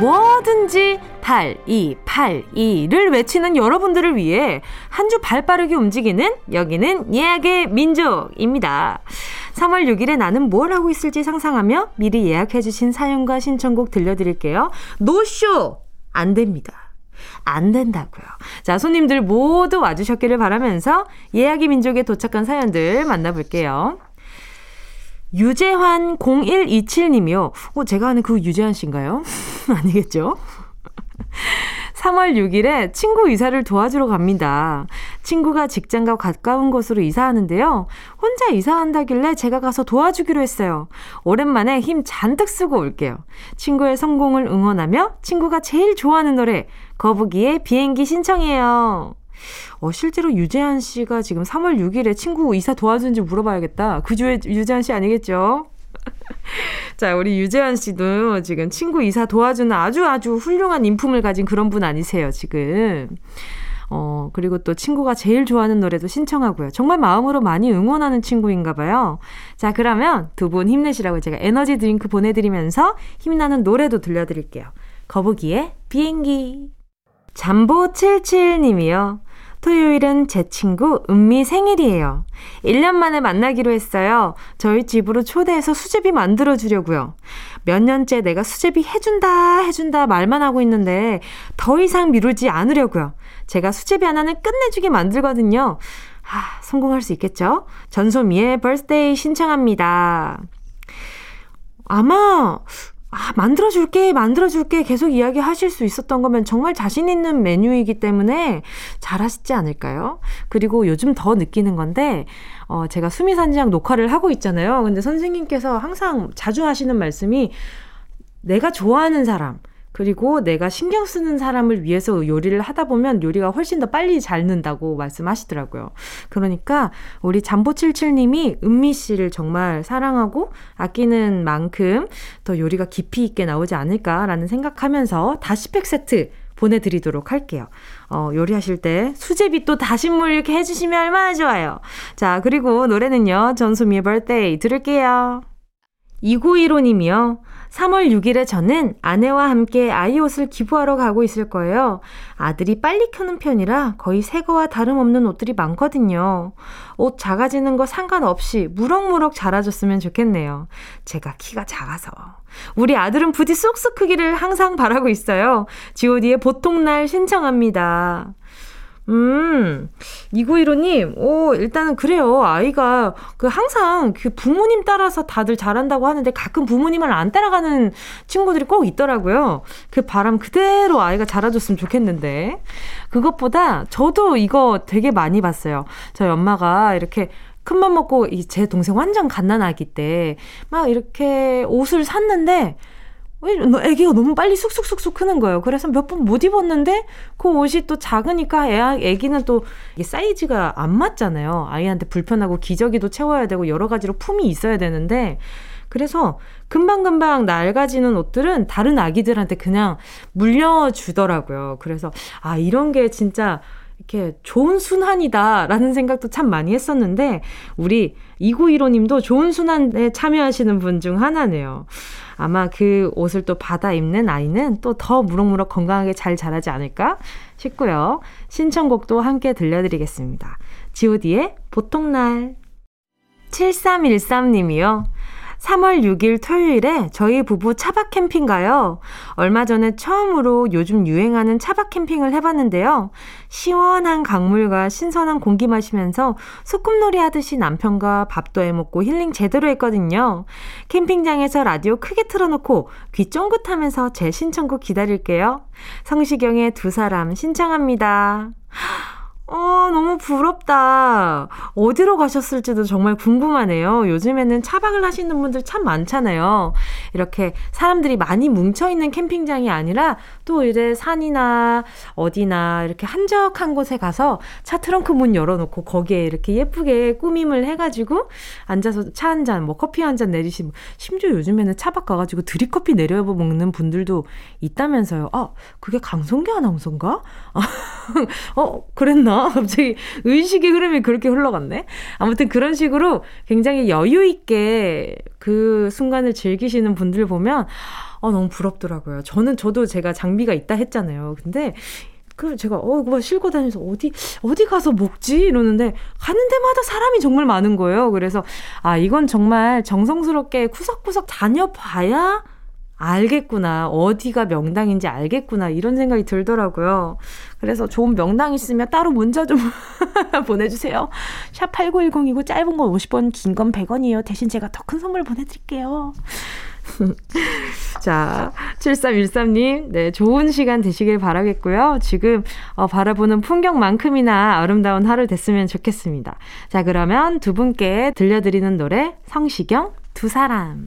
뭐든지 8282를 외치는 여러분들을 위해 한 주 발 빠르게 움직이는 여기는 예약의 민족입니다. 3월 6일에 나는 뭘 하고 있을지 상상하며 미리 예약해주신 사연과 신청곡 들려드릴게요. 노쇼! 안 됩니다. 안 된다고요. 자, 손님들 모두 와주셨기를 바라면서 예약의 민족에 도착한 사연들 만나볼게요. 유재환 0127님이요. 어, 제가 아는 그 유재환 씨인가요? 아니겠죠? 3월 6일에 친구 이사를 도와주러 갑니다. 친구가 직장과 가까운 곳으로 이사하는데요. 혼자 이사한다길래 제가 가서 도와주기로 했어요. 오랜만에 힘 잔뜩 쓰고 올게요. 친구의 성공을 응원하며 친구가 제일 좋아하는 노래, 거북이의 비행기 신청해요. 어, 실제로 유재한 씨가 지금 3월 6일에 친구 이사 도와주는지 물어봐야겠다. 그 주에 유재한 씨 아니겠죠? 자, 우리 유재한 씨도 지금 친구 이사 도와주는 아주 아주 훌륭한 인품을 가진 그런 분 아니세요, 지금. 어, 그리고 또 친구가 제일 좋아하는 노래도 신청하고요. 정말 마음으로 많이 응원하는 친구인가 봐요. 자, 그러면 두 분 힘내시라고 제가 에너지 드링크 보내드리면서 힘나는 노래도 들려드릴게요. 거북이의 비행기. 잠보77님이요. 토요일은 제 친구 은미 생일이에요. 1년 만에 만나기로 했어요. 저희 집으로 초대해서 수제비 만들어 주려고요. 몇 년째 내가 수제비 해준다, 해준다 말만 하고 있는데 더 이상 미루지 않으려고요. 제가 수제비 하나는 끝내주게 만들거든요. 아, 성공할 수 있겠죠? 전소미의 birthday 신청합니다. 아마 아, 만들어줄게, 만들어줄게 계속 이야기 하실 수 있었던 거면 정말 자신 있는 메뉴이기 때문에 잘 하시지 않을까요? 그리고 요즘 더 느끼는 건데, 어, 제가 수미산지학 녹화를 하고 있잖아요. 근데 선생님께서 항상 자주 하시는 말씀이 내가 좋아하는 사람, 그리고 내가 신경 쓰는 사람을 위해서 요리를 하다 보면 요리가 훨씬 더 빨리 잘 는다고 말씀하시더라고요. 그러니까 우리 잠보칠칠님이 은미 씨를 정말 사랑하고 아끼는 만큼 더 요리가 깊이 있게 나오지 않을까라는 생각하면서 다시팩 세트 보내드리도록 할게요. 어, 요리하실 때 수제비 또 다신물 이렇게 해주시면 얼마나 좋아요. 자, 그리고 노래는요, 전소미의 birthday 들을게요. 2915님이요. 3월 6일에 저는 아내와 함께 아이 옷을 기부하러 가고 있을 거예요. 아들이 빨리 크는 편이라 거의 새 거와 다름없는 옷들이 많거든요. 옷 작아지는 거 상관없이 무럭무럭 자라줬으면 좋겠네요. 제가 키가 작아서. 우리 아들은 부디 쏙쏙 크기를 항상 바라고 있어요. god의 보통날 신청합니다. 음, 2915님, 오, 일단은 그래요. 아이가 그 항상 그 부모님 따라서 다들 잘한다고 하는데 가끔 부모님을 안 따라가는 친구들이 꼭 있더라고요. 그 바람 그대로 아이가 자라줬으면 좋겠는데. 그것보다 저도 이거 되게 많이 봤어요. 저희 엄마가 이렇게 큰맘 먹고 제 동생 완전 갓난아기 때 막 이렇게 옷을 샀는데 애기가 너무 빨리 쑥쑥쑥쑥 크는 거예요. 그래서 몇 번 못 입었는데 그 옷이 또 작으니까 애, 애기는 또 사이즈가 안 맞잖아요. 아이한테 불편하고 기저귀도 채워야 되고 여러 가지로 품이 있어야 되는데 그래서 금방금방 낡아지는 옷들은 다른 아기들한테 그냥 물려주더라고요. 그래서 아 이런 게 진짜 이렇게 좋은 순환이다라는 생각도 참 많이 했었는데 우리 2915님도 좋은 순환에 참여하시는 분 중 하나네요. 아마 그 옷을 또 받아 입는 아이는 또 더 무럭무럭 건강하게 잘 자라지 않을까 싶고요. 신청곡도 함께 들려드리겠습니다. god의 보통날 7313님이요. 3월 6일 토요일에 저희 부부 차박 캠핑 가요. 얼마 전에 처음으로 요즘 유행하는 차박 캠핑을 해봤는데요. 시원한 강물과 신선한 공기 마시면서 소꿉놀이 하듯이 남편과 밥도 해먹고 힐링 제대로 했거든요. 캠핑장에서 라디오 크게 틀어놓고 귀 쫑긋하면서 제 신청곡 기다릴게요. 성시경의 두 사람 신청합니다. 어, 너무 부럽다. 어디로 가셨을지도 정말 궁금하네요. 요즘에는 차박을 하시는 분들 참 많잖아요. 이렇게 사람들이 많이 뭉쳐있는 캠핑장이 아니라 또 이제 산이나 어디나 이렇게 한적한 곳에 가서 차 트렁크 문 열어놓고 거기에 이렇게 예쁘게 꾸밈을 해가지고 앉아서 차 한 잔, 뭐 커피 한 잔 내리시고, 심지어 요즘에는 차박 가가지고 드립커피 내려 먹는 분들도 있다면서요. 아, 그게 강성기 아나운서인가? 어, 그랬나? 갑자기 의식의 흐름이 그렇게 흘러갔네? 아무튼 그런 식으로 굉장히 여유있게 그 순간을 즐기시는 분들 보면, 어, 너무 부럽더라고요. 저는, 저도 제가 장비가 있다 했잖아요. 근데, 그 제가 어 이거 싣고 다니면서 어디 어디 가서 먹지 이러는데 가는 데마다 사람이 정말 많은 거예요. 그래서 아 이건 정말 정성스럽게 구석구석 다녀봐야 알겠구나. 어디가 명당인지 알겠구나. 이런 생각이 들더라고요. 그래서 좋은 명당 있으면 따로 문자 좀 보내주세요. 샵 8910이고 짧은 건 50원, 긴 건 100원이에요. 대신 제가 더 큰 선물 보내드릴게요. 자, 7313님, 네, 좋은 시간 되시길 바라겠고요. 지금, 어, 바라보는 풍경만큼이나 아름다운 하루 됐으면 좋겠습니다. 자, 그러면 두 분께 들려드리는 노래, 성시경, 두 사람.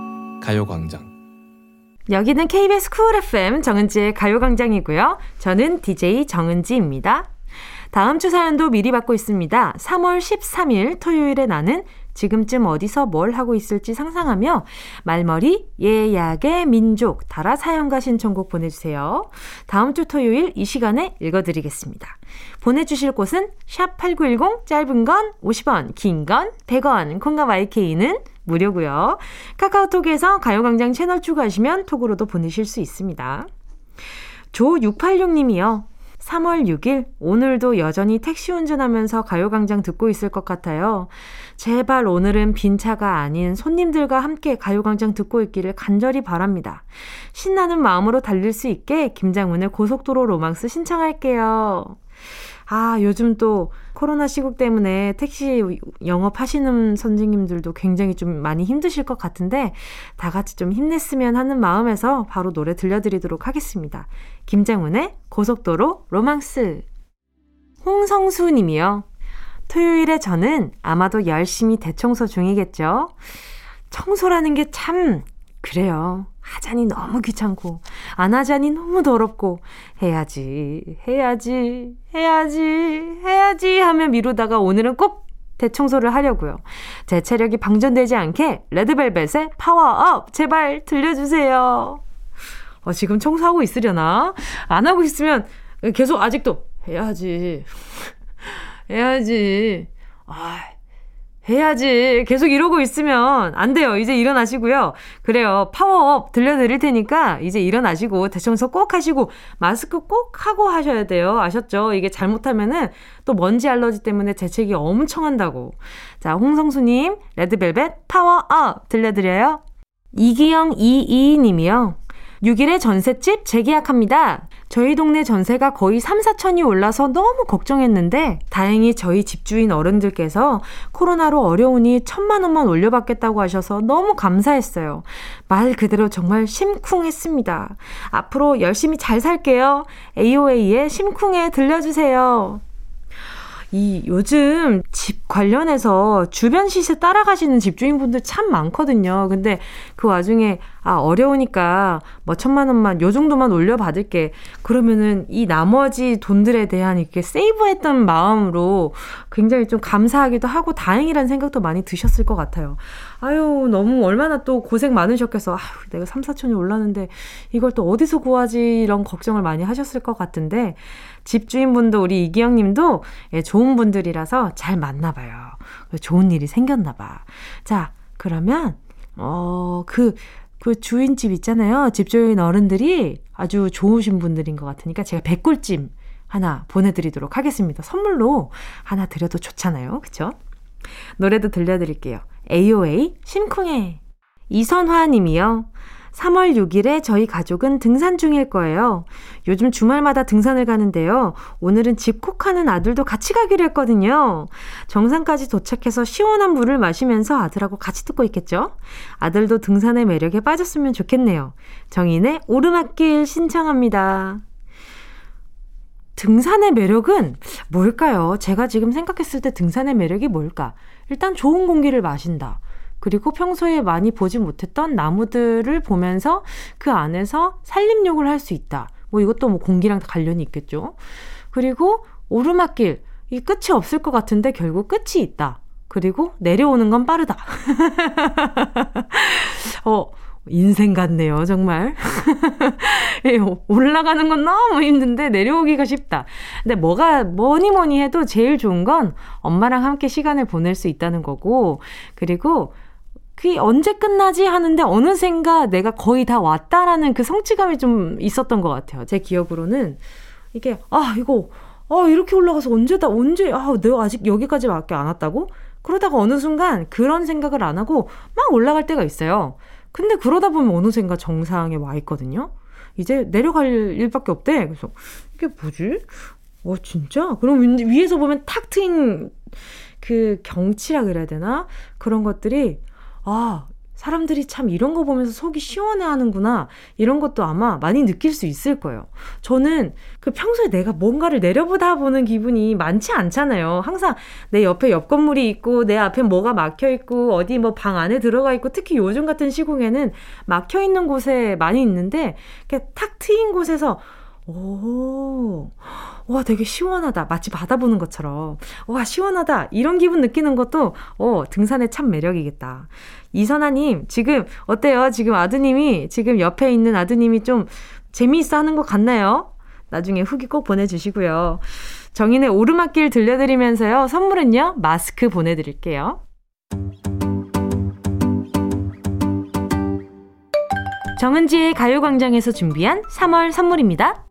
가요광장. 여기는 KBS 쿨 FM 정은지의 가요광장이고요. 저는 DJ 정은지입니다. 다음 주 사연도 미리 받고 있습니다. 3월 13일 토요일에 나는 지금쯤 어디서 뭘 하고 있을지 상상하며 말머리 예약의 민족 달아 사연과 신청곡 보내주세요. 다음 주 토요일 이 시간에 읽어드리겠습니다. 보내주실 곳은 샵8910 짧은 건 50원 긴 건 100원 콩과 YK는 무료고요. 카카오톡에서 가요광장 채널 추가하시면 톡으로도 보내실 수 있습니다. 조686님이요. 3월 6일, 오늘도 여전히 택시 운전하면서 가요광장 듣고 있을 것 같아요. 제발 오늘은 빈 차가 아닌 손님들과 함께 가요광장 듣고 있기를 간절히 바랍니다. 신나는 마음으로 달릴 수 있게 김장훈의 고속도로 로망스 신청할게요. 아, 요즘 또 코로나 시국 때문에 택시 영업하시는 선생님들도 굉장히 좀 많이 힘드실 것 같은데 다 같이 좀 힘냈으면 하는 마음에서 바로 노래 들려드리도록 하겠습니다. 김장훈의 고속도로 로망스. 홍성수 님이요. 토요일에 저는 아마도 열심히 대청소 중이겠죠. 청소라는 게 참 그래요. 하자니 너무 귀찮고, 안 하자니 너무 더럽고, 해야지, 해야지, 해야지, 해야지 하며 미루다가 오늘은 꼭 대청소를 하려고요. 제 체력이 방전되지 않게 레드벨벳의 파워업 제발 들려주세요. 어, 지금 청소하고 있으려나? 안 하고 있으면 계속 아직도 해야지. 해야지. 아, 해야지. 계속 이러고 있으면 안 돼요. 이제 일어나시고요. 그래요. 파워업 들려드릴 테니까 이제 일어나시고 대청소 꼭 하시고 마스크 꼭 하고 하셔야 돼요. 아셨죠? 이게 잘못하면은 또 먼지 알러지 때문에 재채기 엄청 한다고. 자, 홍성수님, 레드벨벳 파워업 들려드려요. 이기영 22님이요. 6일에 전셋집 재계약합니다. 저희 동네 전세가 거의 3, 4천이 올라서 너무 걱정했는데 다행히 저희 집주인 어른들께서 코로나로 어려우니 천만 원만 올려받겠다고 하셔서 너무 감사했어요. 말 그대로 정말 심쿵했습니다. 앞으로 열심히 잘 살게요. AOA의 심쿵에 들려주세요. 이 요즘 집 관련해서 주변 시세 따라가시는 집주인분들 참 많거든요. 근데 그 와중에 아 어려우니까 뭐 천만 원만 요 정도만 올려받을게. 그러면은 이 나머지 돈들에 대한 이렇게 세이브했던 마음으로 굉장히 좀 감사하기도 하고 다행이라는 생각도 많이 드셨을 것 같아요. 아유 너무 얼마나 또 고생 많으셨겠어. 아유 내가 3, 4천이 올랐는데 이걸 또 어디서 구하지 이런 걱정을 많이 하셨을 것 같은데 집주인분도 우리 이기영 님도 예, 좋은 분들이라서 잘 맞나 봐요. 좋은 일이 생겼나 봐. 자, 그러면 어, 그, 그 주인집 있잖아요. 집주인 어른들이 아주 좋으신 분들인 것 같으니까 제가 백골찜 하나 보내드리도록 하겠습니다. 선물로 하나 드려도 좋잖아요. 그쵸? 노래도 들려드릴게요. AOA 심쿵해. 이선화 님이요. 3월 6일에 저희 가족은 등산 중일 거예요. 요즘 주말마다 등산을 가는데요. 오늘은 집콕하는 아들도 같이 가기로 했거든요. 정상까지 도착해서 시원한 물을 마시면서 아들하고 같이 듣고 있겠죠? 아들도 등산의 매력에 빠졌으면 좋겠네요. 정인의 오르막길 신청합니다. 등산의 매력은 뭘까요? 제가 지금 생각했을 때 등산의 매력이 뭘까? 일단 좋은 공기를 마신다. 그리고 평소에 많이 보지 못했던 나무들을 보면서 그 안에서 산림욕을 할 수 있다. 뭐 이것도 뭐 공기랑 관련이 있겠죠. 그리고 오르막길, 이 끝이 없을 것 같은데 결국 끝이 있다. 그리고 내려오는 건 빠르다. 어, 인생 같네요, 정말. 예, 올라가는 건 너무 힘든데 내려오기가 쉽다. 근데 뭐가, 뭐니 뭐니 해도 제일 좋은 건 엄마랑 함께 시간을 보낼 수 있다는 거고, 그리고 그게 언제 끝나지 하는데 어느샌가 내가 거의 다 왔다라는 그 성취감이 좀 있었던 것 같아요. 제 기억으로는 이게 아 이거 아 이렇게 올라가서 언제다 언제 아 내가 아직 여기까지밖에 안 왔다고? 그러다가 어느 순간 그런 생각을 안 하고 막 올라갈 때가 있어요. 근데 그러다 보면 어느샌가 정상에 와 있거든요. 이제 내려갈 일밖에 없대. 그래서 이게 뭐지? 어 진짜? 그럼 위에서 보면 탁 트인 그 경치라 그래야 되나? 그런 것들이 아, 사람들이 참 이런 거 보면서 속이 시원해 하는구나. 이런 것도 아마 많이 느낄 수 있을 거예요. 저는 그 평소에 내가 뭔가를 내려보다 보는 기분이 많지 않잖아요. 항상 내 옆에 옆 건물이 있고, 내 앞에 뭐가 막혀 있고, 어디 뭐 방 안에 들어가 있고, 특히 요즘 같은 시국에는 막혀 있는 곳에 많이 있는데, 이렇게 탁 트인 곳에서 오, 와, 되게 시원하다. 마치 바다 보는 것처럼. 와, 시원하다. 이런 기분 느끼는 것도, 어, 등산의 참 매력이겠다. 이선아님, 지금, 어때요? 지금 아드님이, 지금 옆에 있는 아드님이 좀 재미있어 하는 것 같나요? 나중에 후기 꼭 보내주시고요. 정인의 오르막길 들려드리면서요. 선물은요, 마스크 보내드릴게요. 정은지의 가요광장에서 준비한 3월 선물입니다.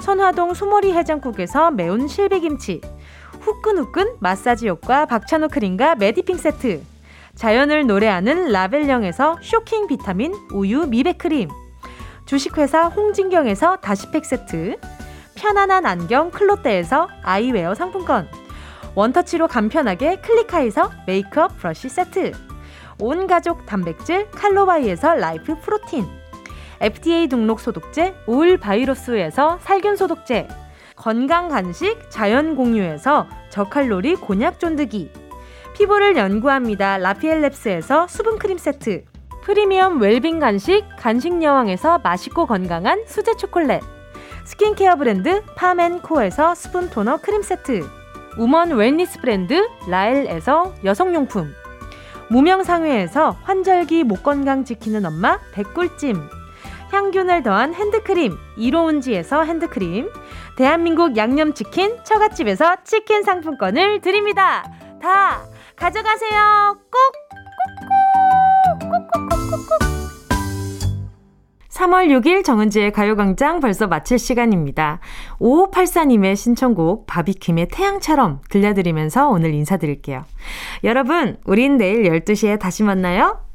선화동 소머리 해장국에서 매운 실비김치, 후끈후끈 마사지 효과 박찬호 크림과 메디핑 세트, 자연을 노래하는 라벨령에서 쇼킹 비타민 우유 미백 크림, 주식회사 홍진경에서 다시팩 세트, 편안한 안경 클로떼에서 아이웨어 상품권, 원터치로 간편하게 클리카에서 메이크업 브러쉬 세트, 온 가족 단백질 칼로바이에서 라이프 프로틴, FDA 등록 소독제 오일 바이러스에서 살균 소독제, 건강 간식 자연 공유에서 저칼로리 곤약 쫀득이, 피부를 연구합니다. 라피엘랩스에서 수분 크림 세트, 프리미엄 웰빙 간식 간식 여왕에서 맛있고 건강한 수제 초콜릿, 스킨케어 브랜드 파멘코에서 수분 토너 크림 세트, woman wellness 브랜드 라엘에서 여성용품, 무명상회에서 환절기 목 건강 지키는 엄마 백꿀찜, 향균을 더한 핸드크림 이로운지에서 핸드크림, 대한민국 양념치킨 처갓집에서 치킨 상품권을 드립니다. 다 가져가세요. 꼭! 꼭꼭꼭꼭꼭꼭! 3월 6일 정은지의 가요광장 벌써 마칠 시간입니다. 5584님의 신청곡 바비킴의 태양처럼 들려드리면서 오늘 인사드릴게요. 여러분, 우린 내일 12시에 다시 만나요.